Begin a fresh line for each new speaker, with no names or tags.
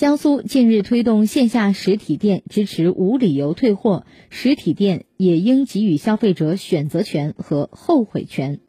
江苏近日推动线下实体店支持无理由退货实体店也应给予消费者选择权和后悔权。